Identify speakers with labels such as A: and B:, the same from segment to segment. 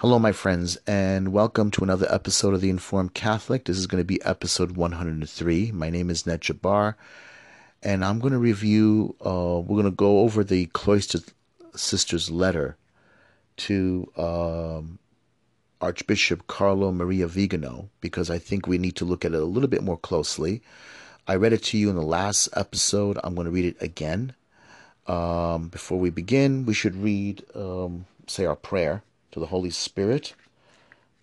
A: Hello, my friends, and welcome to another episode of The Informed Catholic. This is going to be episode 103. My name is Ned Jabbar, and I'm going to review, uh, we're going to go over the Cloistered Sisters letter to um, Archbishop Carlo Maria Vigano because I think we need to look at it a little bit more closely. I read it to you in the last episode. I'm going to read it again. Um, before we begin, we should read, um, say, our prayer to the Holy Spirit,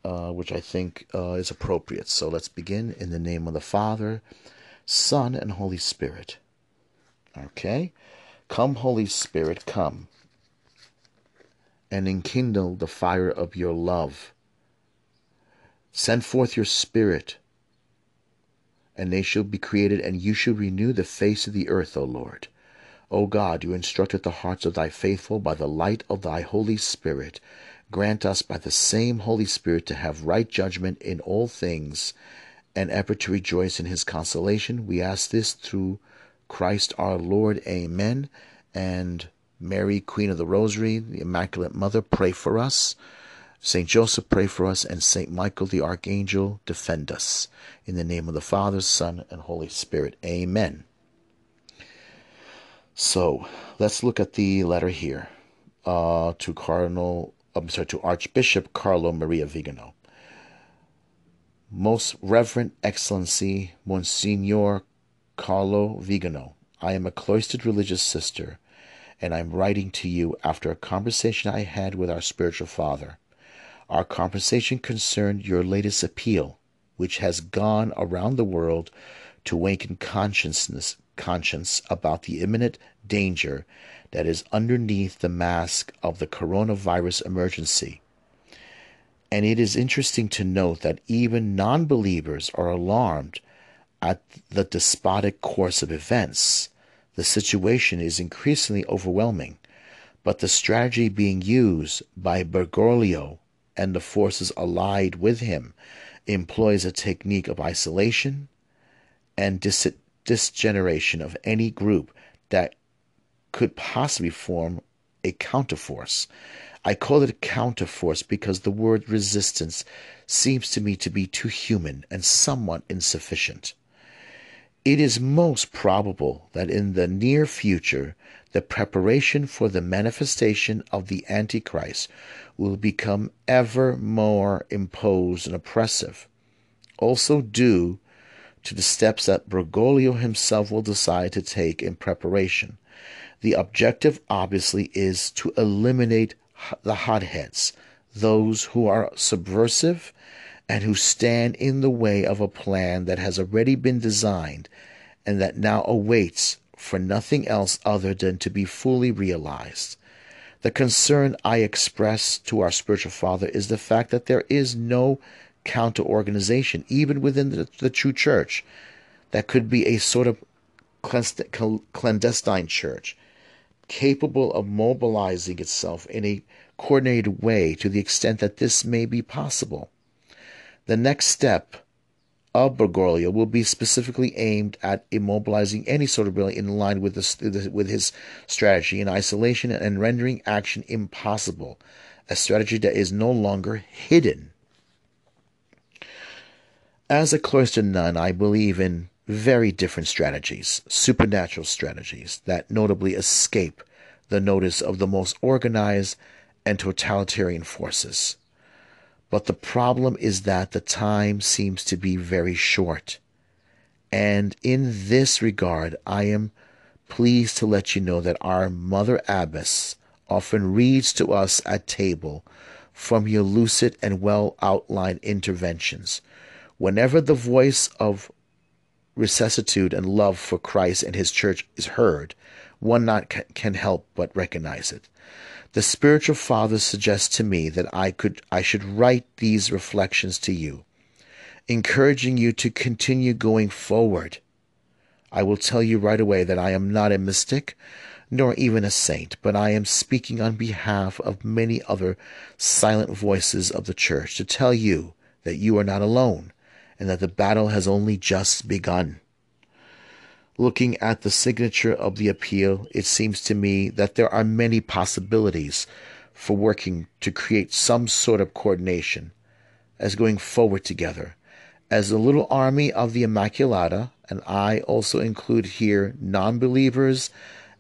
A: uh, which I think uh, is appropriate. So let's begin in the name of the Father, Son, and Holy Spirit. Okay? Come, Holy Spirit, come, and enkindle the fire of your love. Send forth your Spirit, and they shall be created, and you shall renew the face of the earth, O Lord. O God, you instructed the hearts of thy faithful by the light of thy Holy Spirit Grant us by the same Holy Spirit to have right judgment in all things and ever to rejoice in his consolation. We ask this through Christ our Lord. Amen. And Mary, Queen of the Rosary, the Immaculate Mother, pray for us. Saint Joseph, pray for us. And Saint Michael the Archangel, defend us. In the name of the Father, Son, and Holy Spirit. Amen. So let's look at the letter here uh, to Cardinal I'm sorry, to Archbishop Carlo Maria Vigano. Most Reverend Excellency Monsignor Carlo Vigano, I am a cloistered religious sister, and I am writing to you after a conversation I had with our spiritual father. Our conversation concerned your latest appeal, which has gone around the world to awaken consciousness conscience about the imminent danger that is underneath the mask of the coronavirus emergency. And it is interesting to note that even non believers are alarmed at the despotic course of events. The situation is increasingly overwhelming, but the strategy being used by Bergoglio and the forces allied with him employs a technique of isolation and dis- disgeneration of any group that could possibly form a counterforce. I call it a counterforce because the word resistance seems to me to be too human and somewhat insufficient. It is most probable that in the near future, the preparation for the manifestation of the Antichrist will become ever more imposed and oppressive, also due to the steps that Bergoglio himself will decide to take in preparation. The objective, obviously, is to eliminate the hotheads, those who are subversive and who stand in the way of a plan that has already been designed and that now awaits for nothing else other than to be fully realized. The concern I express to our spiritual father is the fact that there is no counter organization, even within the, the true church, that could be a sort of clandestine church capable of mobilizing itself in a coordinated way to the extent that this may be possible. The next step of Bergoglio will be specifically aimed at immobilizing any sort of rebellion in line with, with his strategy in isolation and rendering action impossible, a strategy that is no longer hidden. As a cloistered nun, I believe in very different strategies, supernatural strategies, that notably escape the notice of the most organized and totalitarian forces. But the problem is that the time seems to be very short. And in this regard, I am pleased to let you know that our Mother Abbess often reads to us at table from your lucid and well outlined interventions. Whenever the voice of resuscitude and love for Christ and his church is heard, one not can help but recognize it. The spiritual father suggests to me that I could I should write these reflections to you, encouraging you to continue going forward. I will tell you right away that I am not a mystic, nor even a saint, but I am speaking on behalf of many other silent voices of the church to tell you that you are not alone and that the battle has only just begun. Looking at the signature of the appeal, it seems to me that there are many possibilities for working to create some sort of coordination as going forward together. As the little army of the Immaculata, and I also include here non believers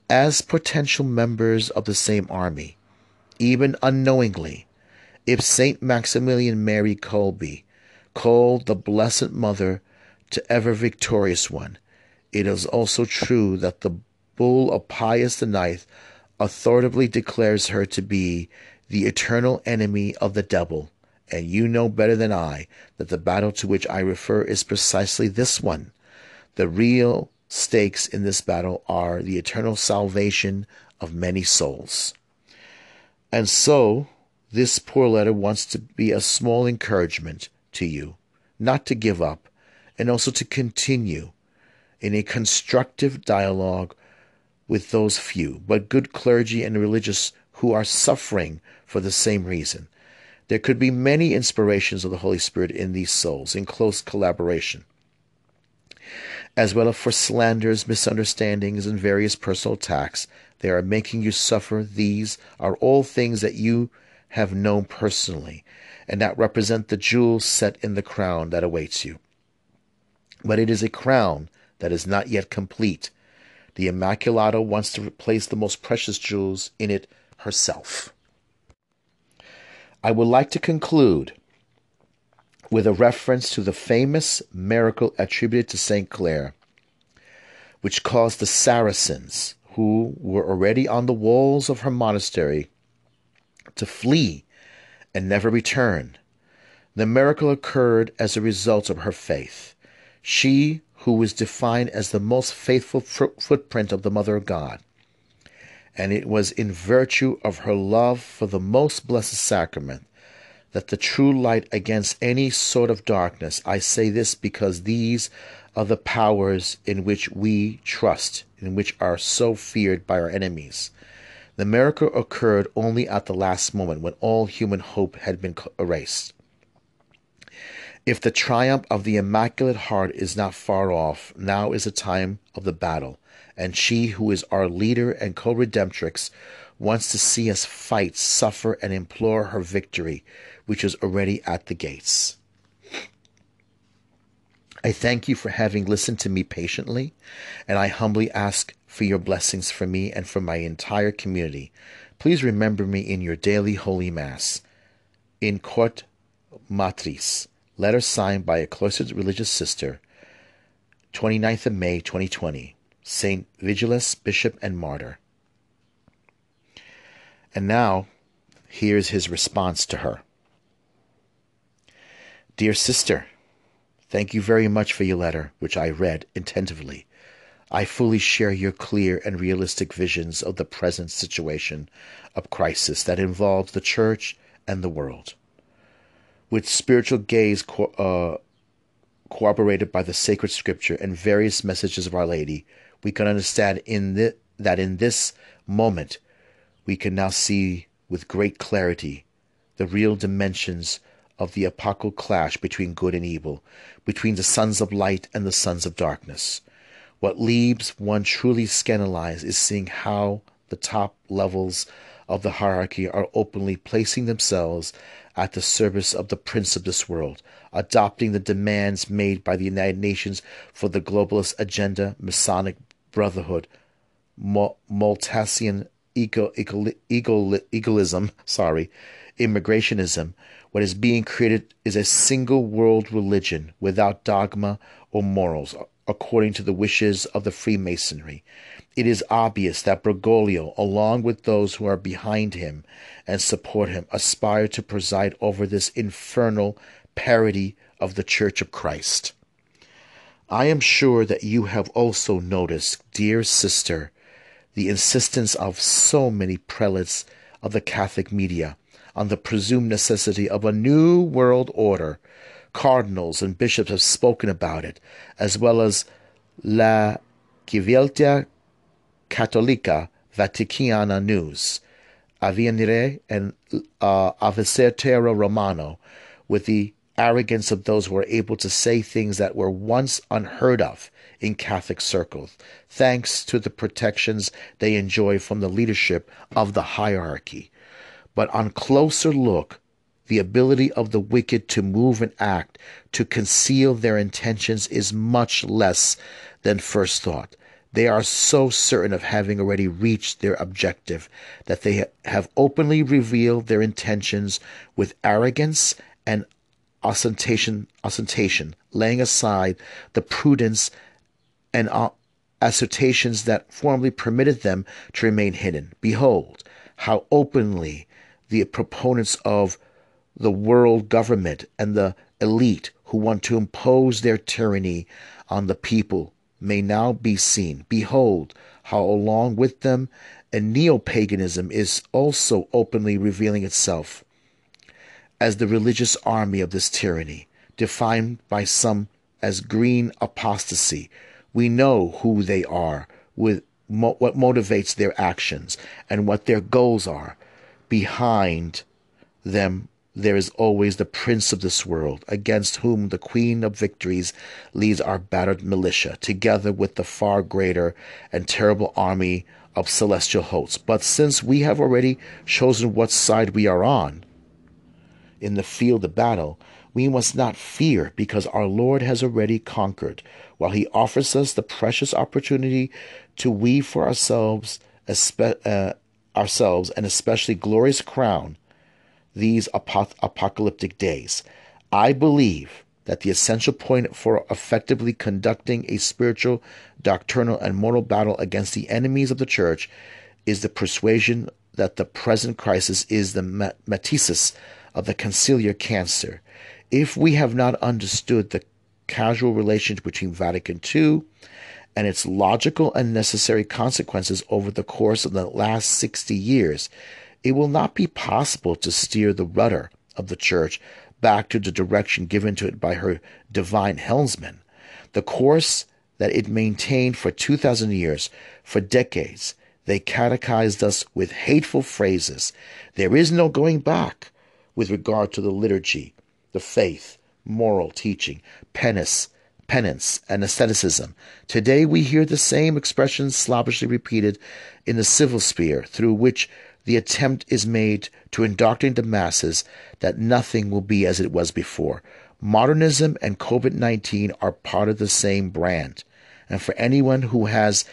A: as potential members of the same army, even unknowingly, if Saint Maximilian Mary Kolbe called the Blessed Mother to ever victorious one, it is also true that the bull of Pius IX authoritatively declares her to be the eternal enemy of the devil, and you know better than I that the battle to which I refer is precisely this one. The real stakes in this battle are the eternal salvation of many souls. And so, this poor letter wants to be a small encouragement to you, not to give up, and also to continue in a constructive dialogue with those few, but good clergy and religious who are suffering for the same reason. There could be many inspirations of the Holy Spirit in these souls in close collaboration, as well as for slanders, misunderstandings, and various personal attacks. They are making you suffer. These are all things that you have known personally, and that represent the jewels set in the crown that awaits you. But it is a crown that is not yet complete the Immaculata wants to place the most precious jewels in it herself. I would like to conclude with a reference to the famous miracle attributed to St. Clare, which caused the Saracens, who were already on the walls of her monastery, to flee and never return. The miracle occurred as a result of her faith. She who was defined as the most faithful footprint of the Mother of God. And it was in virtue of her love for the most blessed sacrament that the true light against any sort of darkness. I say this because these are the powers in which we trust, in which are so feared by our enemies. The miracle occurred only at the last moment when all human hope had been erased. If the triumph of the Immaculate Heart is not far off, now is the time of the battle, and she who is our leader and co redemptrix wants to see us fight, suffer, and implore her victory, which is already at the gates. I thank you for having listened to me patiently, and I humbly ask for your blessings for me and for my entire community. Please remember me in your daily Holy Mass. In Corde Matris letter signed by a cloistered religious sister, 29th of May 2020, St. Vigilus, Bishop and Martyr. And now, here's his response to her Dear sister, thank you very much for your letter, which I read attentively. I fully share your clear and realistic visions of the present situation of crisis that involves the Church and the world with spiritual gaze co- uh, corroborated by the sacred scripture and various messages of Our Lady, we can understand in that in this moment we can now see with great clarity the real dimensions of the apocalyptic clash between good and evil, between the sons of light and the sons of darkness. What leaves one truly scandalized is seeing how the top levels of the hierarchy are openly placing themselves at the service of the prince of this world, adopting the demands made by the United Nations for the globalist agenda, Masonic Brotherhood, Malthusian ego, ego, ego, egoism, sorry, immigrationism. What is being created is a single world religion without dogma or morals, according to the wishes of the Freemasonry. It is obvious that Bergoglio, along with those who are behind him and support him, aspire to preside over this infernal parody of the Church of Christ. I am sure that you have also noticed, dear sister, the insistence of so many prelates of the Catholic media on the presumed necessity of a new world order. Cardinals and bishops have spoken about it, as well as La Civiltà Cattolica Vaticana News, Avvenire and uh, Avversario Romano, with the arrogance of those who are able to say things that were once unheard of in Catholic circles, thanks to the protections they enjoy from the leadership of the hierarchy. But on closer look, the ability of the wicked to move and act to conceal their intentions is much less than first thought. They are so certain of having already reached their objective that they have openly revealed their intentions with arrogance and ostentation, ostentation laying aside the prudence and uh, assertions that formerly permitted them to remain hidden. Behold, how openly the proponents of the world government and the elite who want to impose their tyranny on the people may now be seen. Behold, how along with them a neo paganism is also openly revealing itself as the religious army of this tyranny, defined by some as green apostasy. We know who they are, with mo- what motivates their actions, and what their goals are. Behind them there is always the prince of this world, against whom the queen of victories leads our battered militia, together with the far greater and terrible army of celestial hosts. But since we have already chosen what side we are on in the field of battle, we must not fear, because our Lord has already conquered, while he offers us the precious opportunity to weave for ourselves, uh, ourselves an especially glorious crown these apocalyptic days. I believe that the essential point for effectively conducting a spiritual, doctrinal, and moral battle against the enemies of the church is the persuasion that the present crisis is the metastasis of the conciliar cancer. If we have not understood the causal relationship between Vatican II and its logical and necessary consequences over the course of the last 60 years, it will not be possible to steer the rudder of the church back to the direction given to it by her divine helmsman. The course that it maintained for 2,000 years, for decades, they catechized us with hateful phrases. There is no going back with regard to the liturgy, the faith, moral teaching, penance, penance, and asceticism. Today we hear the same expressions slavishly repeated in the civil sphere, through which the attempt is made to indoctrinate the masses that nothing will be as it was before. Modernism and COVID 19 are part of the same brand. And for anyone who has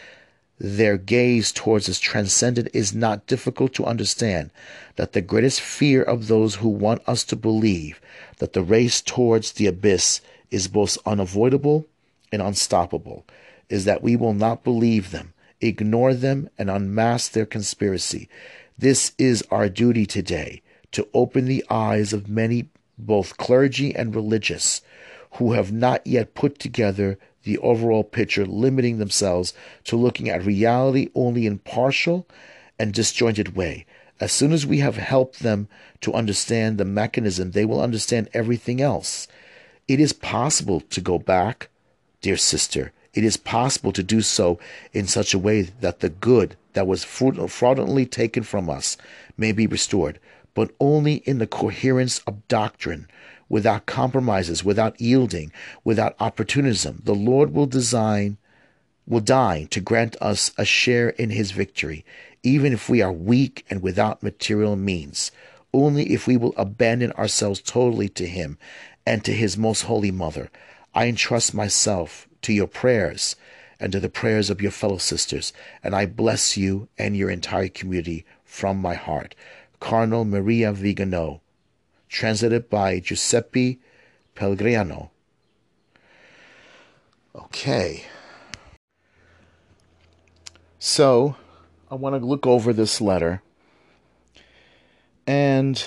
A: their gaze towards this transcendent is not difficult to understand that the greatest fear of those who want us to believe that the race towards the abyss is both unavoidable and unstoppable is that we will not believe them, ignore them, and unmask their conspiracy. This is our duty today to open the eyes of many, both clergy and religious, who have not yet put together the overall picture, limiting themselves to looking at reality only in partial and disjointed way. As soon as we have helped them to understand the mechanism, they will understand everything else. It is possible to go back, dear sister. It is possible to do so in such a way that the good that was fraudulently taken from us may be restored, but only in the coherence of doctrine, without compromises, without yielding, without opportunism. The Lord will design will deign to grant us a share in his victory, even if we are weak and without material means, only if we will abandon ourselves totally to him and to his most holy mother. I entrust myself to your prayers and to the prayers of your fellow sisters, and I bless you and your entire community from my heart. Cardinal Maria Vigano, translated by Giuseppe Pellegrino. Okay. So, I want to look over this letter. And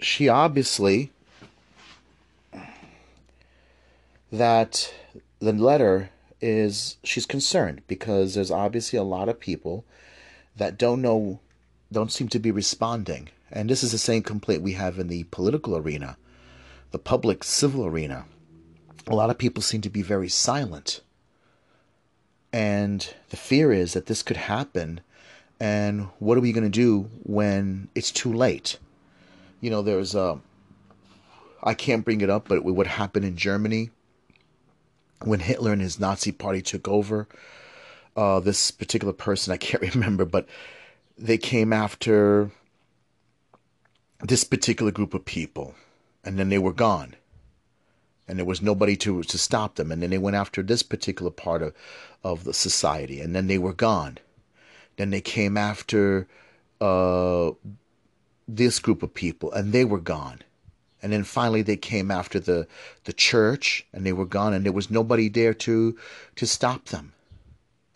A: she obviously that the letter is she's concerned because there's obviously a lot of people that don't know, don't seem to be responding. And this is the same complaint we have in the political arena, the public civil arena. A lot of people seem to be very silent. And the fear is that this could happen. And what are we going to do when it's too late? You know, there's a, I can't bring it up, but what happened in Germany when Hitler and his Nazi party took over. Uh, this particular person, I can't remember, but they came after this particular group of people, and then they were gone. And there was nobody to, to stop them. And then they went after this particular part of, of the society, and then they were gone. Then they came after uh, this group of people, and they were gone. And then finally they came after the, the church, and they were gone, and there was nobody there to to stop them.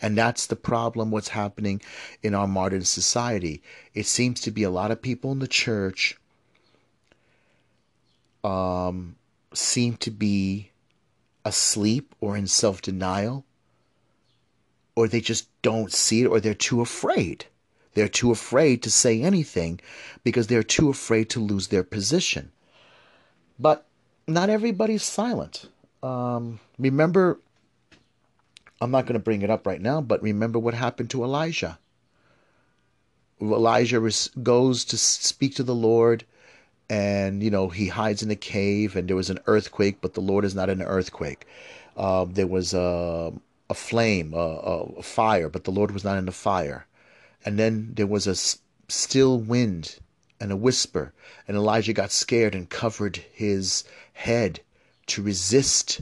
A: And that's the problem, what's happening in our modern society. It seems to be a lot of people in the church um, seem to be asleep or in self denial, or they just don't see it, or they're too afraid. They're too afraid to say anything because they're too afraid to lose their position. But not everybody's silent. Um, remember I'm not going to bring it up right now, but remember what happened to Elijah. Elijah goes to speak to the Lord, and you know he hides in a cave, and there was an earthquake, but the Lord is not in an earthquake. Uh, there was a, a flame, a, a, fire, but the Lord was not in the fire. And then there was a still wind and a whisper, and Elijah got scared and covered his head to resist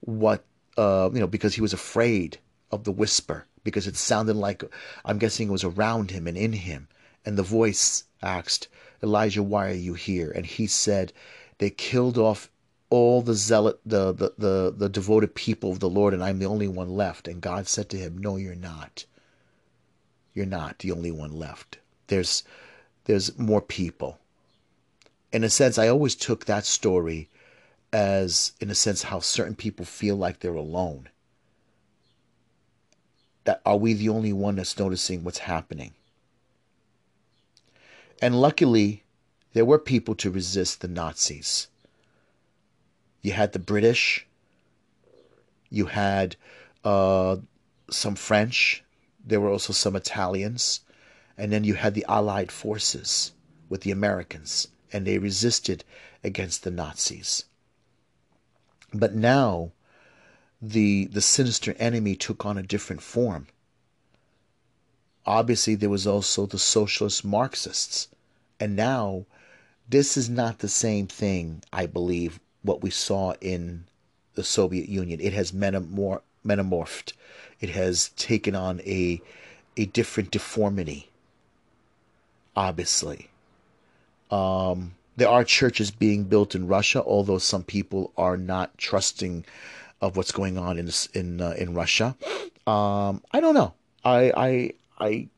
A: what uh, you know, because he was afraid of the whisper, because it sounded like, I'm guessing it was around him and in him. And the voice asked, Elijah, why are you here? And he said, They killed off all the zealot, the, the, the, the devoted people of the Lord, and I'm the only one left. And God said to him, No, you're not. You're not the only one left. There's, there's more people. In a sense, I always took that story as, in a sense, how certain people feel like they're alone. That are we the only one that's noticing what's happening? And luckily, there were people to resist the Nazis. You had the British, you had uh, some French, there were also some Italians, and then you had the Allied forces with the Americans, and they resisted against the Nazis. But now the the sinister enemy took on a different form. Obviously there was also the socialist Marxists. And now this is not the same thing, I believe, what we saw in the Soviet Union. It has metamor- metamorphed. It has taken on a a different deformity. Obviously. Um, there are churches being built in Russia, although some people are not trusting of what's going on in in uh, in Russia. Um, I don't know. I I I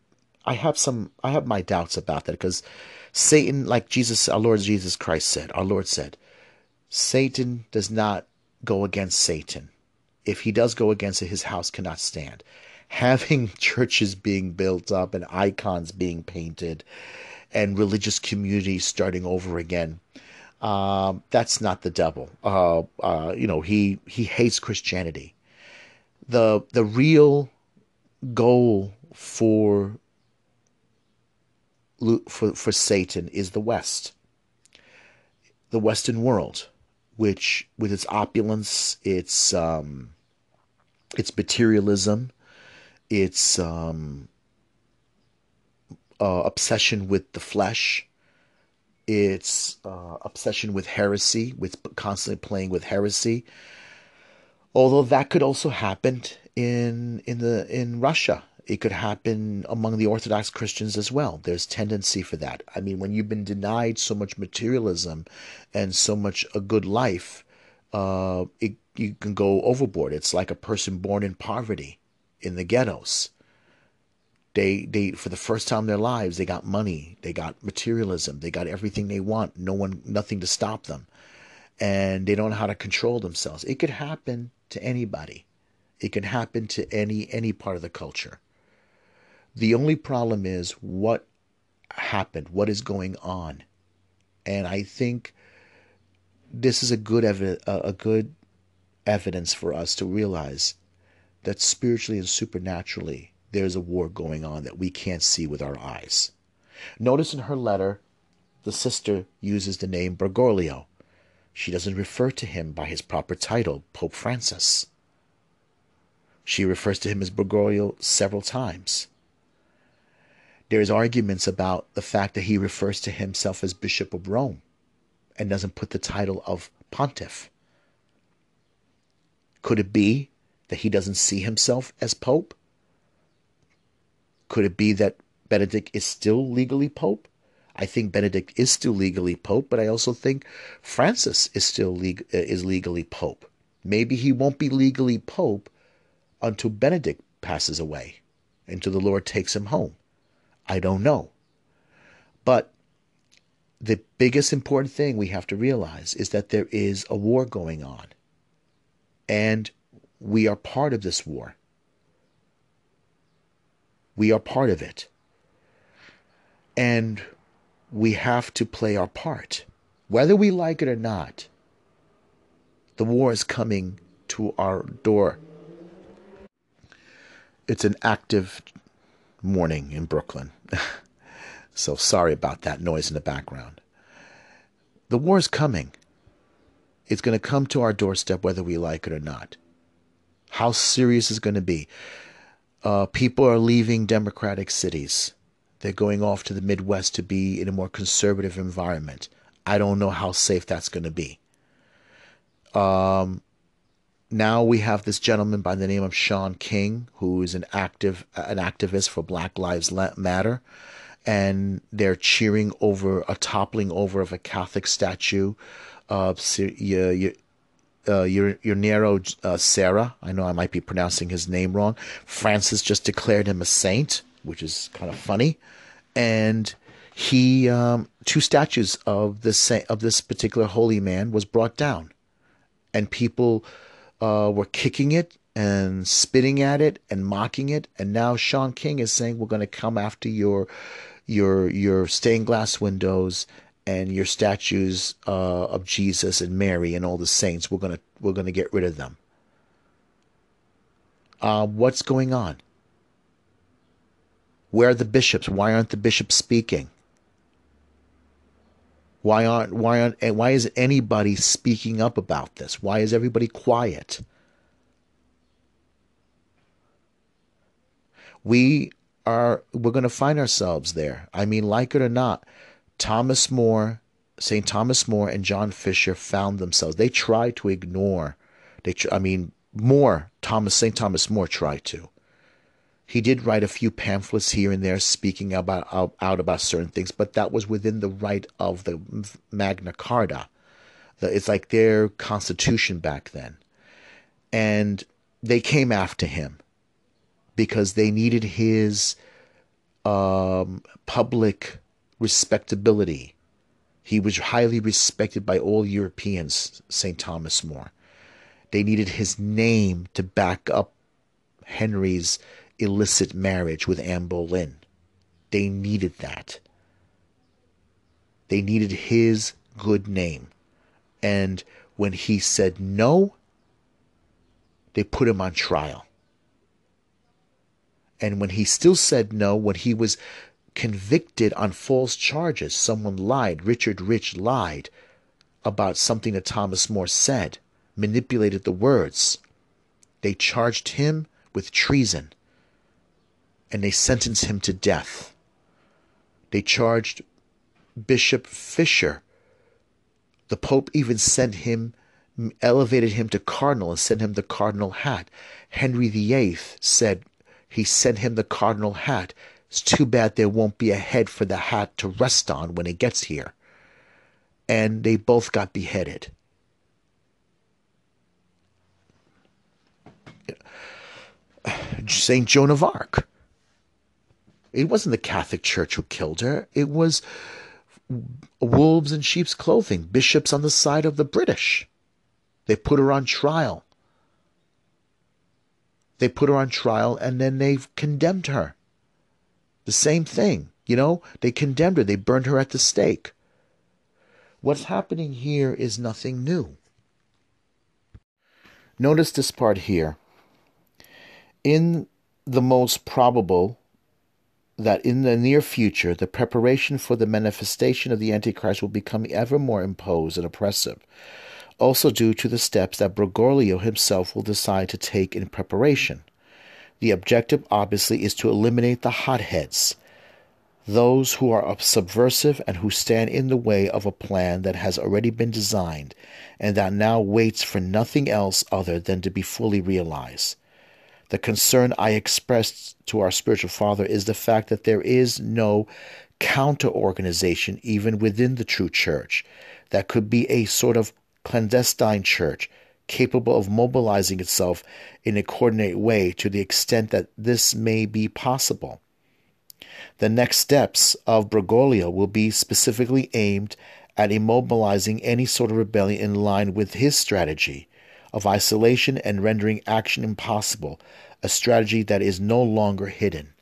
A: I have some I have my doubts about that because Satan, like Jesus, our Lord Jesus Christ said, our Lord said, Satan does not go against Satan. If he does go against it, his house cannot stand. Having churches being built up and icons being painted and religious communities starting over again. Um, that's not the devil. Uh, uh, you know, he he hates Christianity. the The real goal for for for Satan is the West, the Western world, which with its opulence, its um, its materialism, its um, uh, obsession with the flesh, its uh, obsession with heresy, with constantly playing with heresy. Although that could also happen in in the in Russia, it could happen among the Orthodox Christians as well. There's tendency for that. I mean, when you've been denied so much materialism and so much a good life, uh, it, you can go overboard. It's like a person born in poverty in the ghettos. They they for the first time in their lives they got money, they got materialism, they got everything they want. No one nothing to stop them. And they don't know how to control themselves. It could happen to anybody. It can happen to any any part of the culture. The only problem is what happened, what is going on. And I think this is a good evi- a good evidence for us to realize that spiritually and supernaturally there's a war going on that we can't see with our eyes. Notice in her letter, the sister uses the name Bergoglio. She doesn't refer to him by his proper title, Pope Francis. She refers to him as Bergoglio several times. There's arguments about the fact that he refers to himself as Bishop of Rome and doesn't put the title of pontiff. Could it be that he doesn't see himself as pope? Could it be that Benedict is still legally pope? I think Benedict is still legally pope, but I also think Francis is still leg- uh, is legally pope. Maybe he won't be legally pope until Benedict passes away, until the Lord takes him home. I don't know. But the biggest important thing we have to realize is that there is a war going on. And we are part of this war. We are part of it. And we have to play our part. Whether we like it or not, the war is coming to our door. It's an active morning in Brooklyn. so sorry about that noise in the background. The war is coming. It's going to come to our doorstep whether we like it or not. How serious is going to be? Uh, people are leaving democratic cities. They're going off to the Midwest to be in a more conservative environment. I don't know how safe that's going to be. Um, now we have this gentleman by the name of Shaun King, who is an active an activist for Black Lives Matter, and they're cheering over a toppling over of a Catholic statue uh, uh, your your Nero uh, Serra. I know I might be pronouncing his name wrong. Francis just declared him a saint, which is kind of funny, and he um, two statues of this of this particular holy man was brought down, and people uh, were kicking it and spitting at it and mocking it. And now Shaun King is saying we're going to come after your your your stained glass windows and your statues uh, of Jesus and Mary and all the saints. We're gonna we're gonna get rid of them. Uh, what's going on? Where are the bishops? Why aren't the bishops speaking? Why aren't why aren't why is anybody speaking up about this? Why is everybody quiet? We are we're going to find ourselves there. I mean, like it or not, Thomas More, St. Thomas More, and John Fisher found themselves. They tried to ignore. They, I mean, More Thomas St. Thomas More tried to. He did write a few pamphlets here and there speaking about out, out about certain things, but that was within the right of the Magna Carta. It's like their constitution back then. And they came after him because they needed his um, public respectability. He was highly respected by all Europeans, St. Thomas More. They needed his name to back up Henry's illicit marriage with Anne Boleyn. They needed that. They needed his good name. And when he said no, they put him on trial. And when he still said no, when he was convicted on false charges, someone lied, Richard Rich lied about something that Thomas More said, manipulated the words. They charged him with treason and they sentenced him to death. They charged Bishop Fisher. The Pope even sent him, elevated him to cardinal and sent him the cardinal hat. Henry VIII said he sent him the cardinal hat. It's too bad there won't be a head for the hat to rest on when it gets here. And they both got beheaded. St. Joan of Arc it wasn't the Catholic Church who killed her. It was wolves in sheep's clothing, bishops on the side of the British. They put her on trial. They put her on trial and then they condemned her. The same thing, you know, they condemned her, they burned her at the stake. What's happening here is nothing new. Notice this part here. In the most probable that in the near future the preparation for the manifestation of the Antichrist will become ever more imposed and oppressive, also due to the steps that Bergoglio himself will decide to take in preparation. The objective, obviously, is to eliminate the hotheads, those who are subversive and who stand in the way of a plan that has already been designed and that now waits for nothing else other than to be fully realized. The concern I expressed to our spiritual father is the fact that there is no counter organization even within the true church that could be a sort of clandestine church capable of mobilizing itself in a coordinated way to the extent that this may be possible. The next steps of Bergoglio will be specifically aimed at immobilizing any sort of rebellion in line with his strategy of isolation and rendering action impossible, a strategy that is no longer hidden.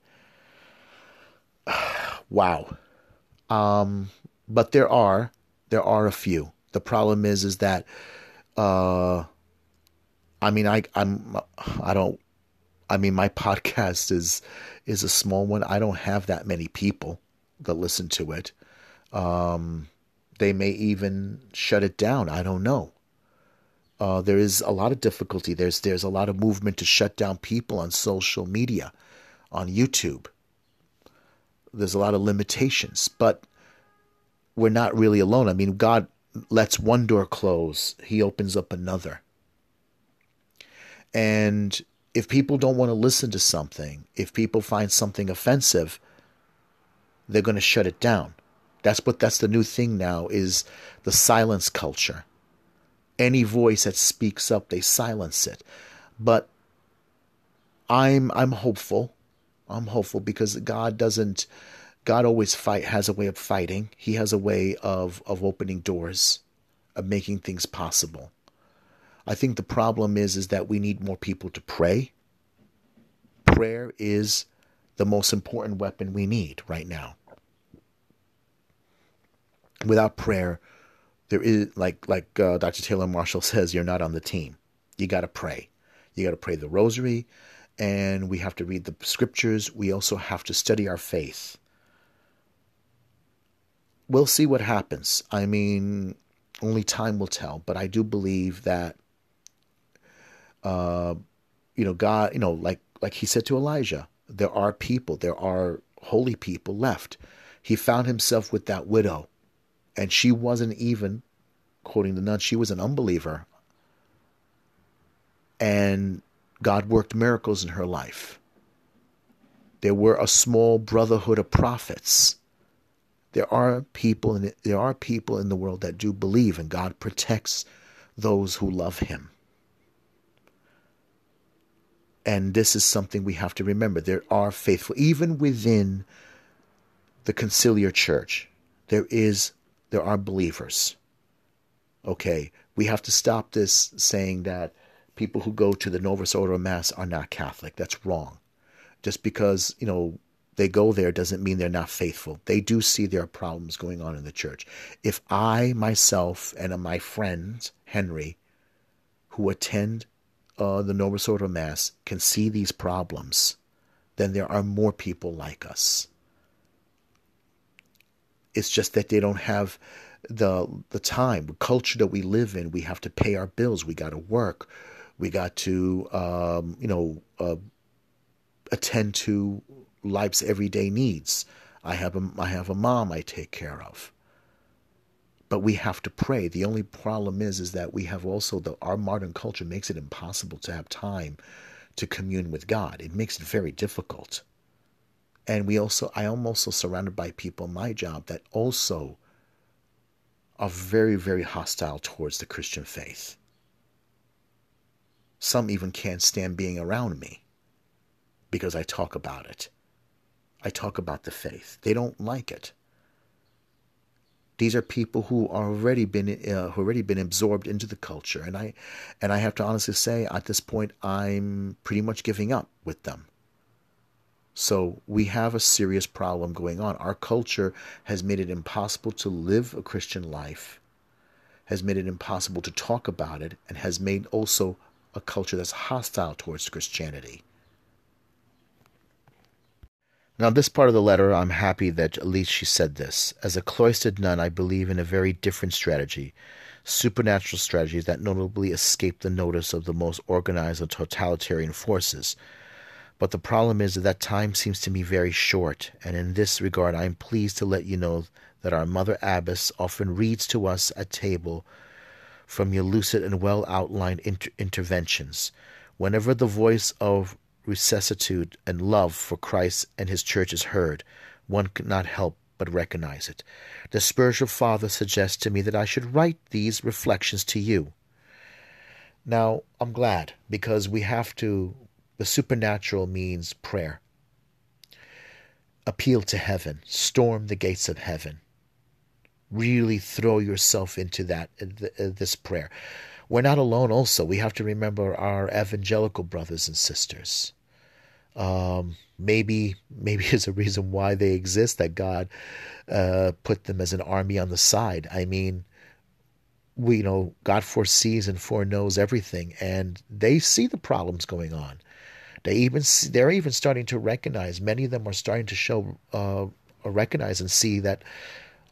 A: wow. Um, but there are there are a few. The problem is is that uh, I mean I I'm I don't I mean my podcast is is a small one. I don't have that many people that listen to it. Um, they may even shut it down. I don't know. Uh, there is a lot of difficulty. There's there's a lot of movement to shut down people on social media, on YouTube. There's a lot of limitations, but we're not really alone. I mean, God lets one door close, He opens up another. And if people don't want to listen to something, if people find something offensive, they're going to shut it down. That's what that's the new thing now is the silence culture. Any voice that speaks up, they silence it. But I'm I'm hopeful. I'm hopeful because God doesn't God always fight has a way of fighting. He has a way of of opening doors, of making things possible. I think the problem is is that we need more people to pray. Prayer is the most important weapon we need right now without prayer, there is like like uh, Dr. Taylor Marshall says, you're not on the team. You got to pray. You got to pray the rosary, and we have to read the scriptures. We also have to study our faith. We'll see what happens. I mean, only time will tell. But I do believe that, uh, you know, God, you know, like like He said to Elijah, there are people, there are holy people left. He found himself with that widow and she wasn't even, quoting the nun, she was an unbeliever. And God worked miracles in her life. There were a small brotherhood of prophets. There are people in there are people in the world that do believe, and God protects those who love Him. And this is something we have to remember. There are faithful, even within the conciliar church, there is there are believers. Okay, we have to stop this saying that people who go to the Novus Ordo Mass are not Catholic. That's wrong. Just because, you know, they go there doesn't mean they're not faithful. They do see there are problems going on in the church. If I myself and my friend Henry, who attend uh, the Novus Ordo Mass, can see these problems, then there are more people like us. It's just that they don't have the the time, the culture that we live in. We have to pay our bills. We got to work. We got to um, you know uh, attend to life's everyday needs. I have a I have a mom I take care of. But we have to pray. The only problem is is that we have also the our modern culture makes it impossible to have time to commune with God. It makes it very difficult. And we also i am also surrounded by people in my job that also are very very hostile towards the christian faith. Some even can't stand being around me because i talk about it. I talk about the faith. They don't like it these are people who are already been uh, who already been absorbed into the culture and i and i have to honestly say at this point i'm pretty much giving up with them so we have a serious problem going on. Our culture has made it impossible to live a Christian life, has made it impossible to talk about it, and has made also a culture that's hostile towards Christianity. Now, this part of the letter, I'm happy that at least she said this. As a cloistered nun, I believe in a very different strategy, supernatural strategies that notably escape the notice of the most organized and totalitarian forces But the problem is that that time seems to me very short, and in this regard, I am pleased to let you know that our Mother Abbess often reads to us at table from your lucid and well outlined inter- interventions. Whenever the voice of resuscitude and love for Christ and His church is heard, one could not help but recognize it. The spiritual father suggests to me that I should write these reflections to you. Now, I'm glad because we have to, the supernatural means prayer. Appeal to heaven, storm the gates of heaven. Really throw yourself into that uh, uh, this prayer. We're not alone. Also, we have to remember our evangelical brothers and sisters. Um, maybe maybe is a reason why they exist that God uh, put them as an army on the side. I mean, we you know God foresees and foreknows everything, and they see the problems going on. They even see, they're even starting to recognize. Many of them are starting to show uh, recognize and see that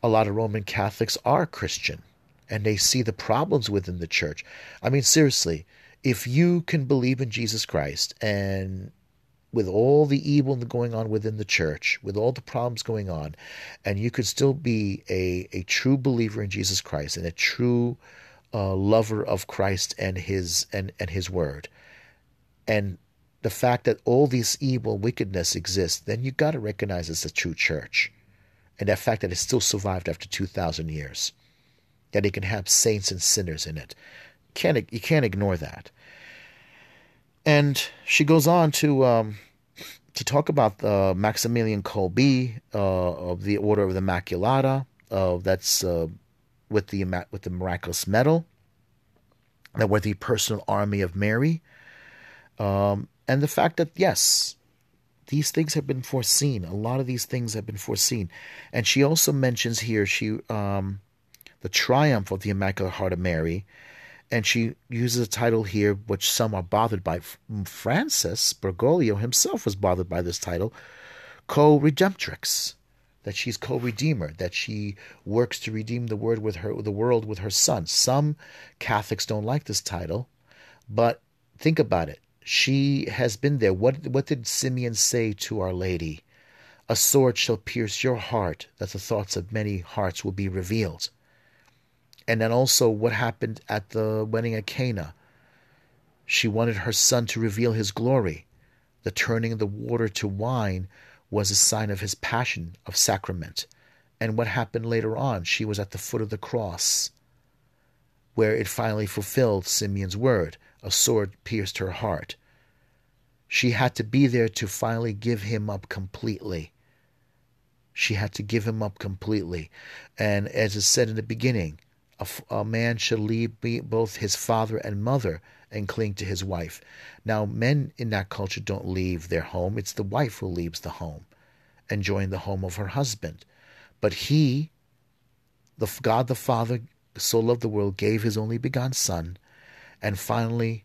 A: a lot of Roman Catholics are Christian, and they see the problems within the church. I mean, seriously, if you can believe in Jesus Christ and with all the evil going on within the church, with all the problems going on, and you could still be a, a true believer in Jesus Christ and a true uh, lover of Christ and his and, and his word. And the fact that all this evil wickedness exists, then you got to recognize it's a true church. And that fact that it still survived after 2,000 years. That it can have saints and sinners in it. Can't, you can't ignore that. And she goes on to um, to talk about uh, Maximilian Kolbe uh, of the Order of the Immaculata, uh, that's uh, with the with the miraculous medal, that were the personal army of Mary, um, and the fact that yes, these things have been foreseen. A lot of these things have been foreseen, and she also mentions here she um, the triumph of the Immaculate Heart of Mary and she uses a title here which some are bothered by. Mm, Francis Bergoglio himself was bothered by this title, co-redemptrix, that she's co-redeemer, that she works to redeem the word with her the world with her son. Some Catholics don't like this title, but think about it. She has been there. What what did Simeon say to Our Lady? A sword shall pierce your heart, that the thoughts of many hearts will be revealed and then also what happened at the wedding at Cana. She wanted her son to reveal his glory. The turning of the water to wine was a sign of his passion of sacrament. And what happened later on? She was at the foot of the cross, where it finally fulfilled Simeon's word a sword pierced her heart. She had to be there to finally give him up completely. She had to give him up completely. And as it said in the beginning, a, a man should leave both his father and mother and cling to his wife. Now, men in that culture don't leave their home. It's the wife who leaves the home and join the home of her husband. But he, the God the Father, so loved the world, gave his only begotten Son, and finally,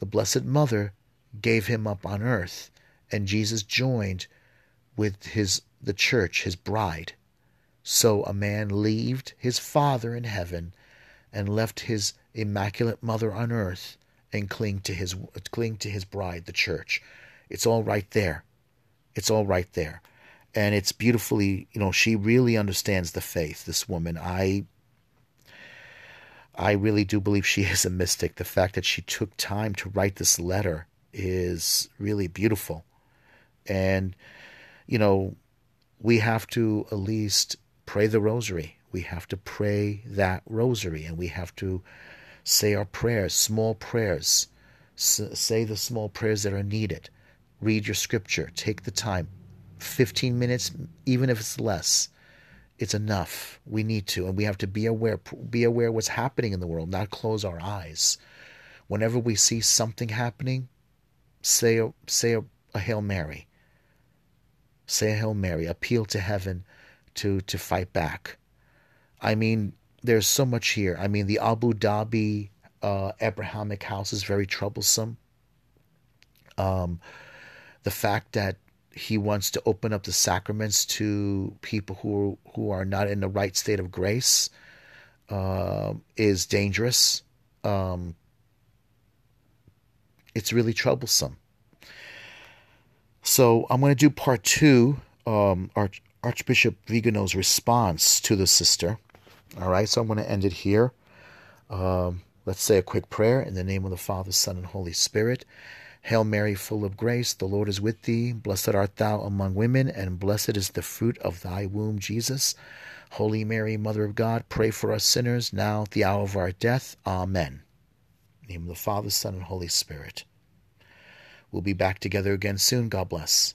A: the Blessed Mother gave him up on earth, and Jesus joined with his the church, his bride. So a man leaved his father in heaven and left his immaculate mother on earth and cling to his cling to his bride, the church. It's all right there. It's all right there. And it's beautifully, you know, she really understands the faith, this woman. I I really do believe she is a mystic. The fact that she took time to write this letter is really beautiful. And, you know, we have to at least pray the rosary. We have to pray that rosary and we have to say our prayers, small prayers. S- say the small prayers that are needed. Read your scripture. Take the time. 15 minutes, even if it's less, it's enough. We need to, and we have to be aware, be aware what's happening in the world, not close our eyes. Whenever we see something happening, say a, say a, a Hail Mary. Say a Hail Mary. Appeal to heaven to to fight back. I mean, there's so much here. I mean, the Abu Dhabi uh, Abrahamic house is very troublesome. Um, the fact that he wants to open up the sacraments to people who who are not in the right state of grace uh, is dangerous. Um, it's really troublesome. So I'm going to do part two, um, Archbishop Vigano's response to the sister. All right, so I'm going to end it here. Um, let's say a quick prayer in the name of the Father, Son, and Holy Spirit. Hail Mary, full of grace, the Lord is with thee. Blessed art thou among women, and blessed is the fruit of thy womb, Jesus. Holy Mary, Mother of God, pray for us sinners, now at the hour of our death. Amen. In the name of the Father, Son, and Holy Spirit. We'll be back together again soon. God bless.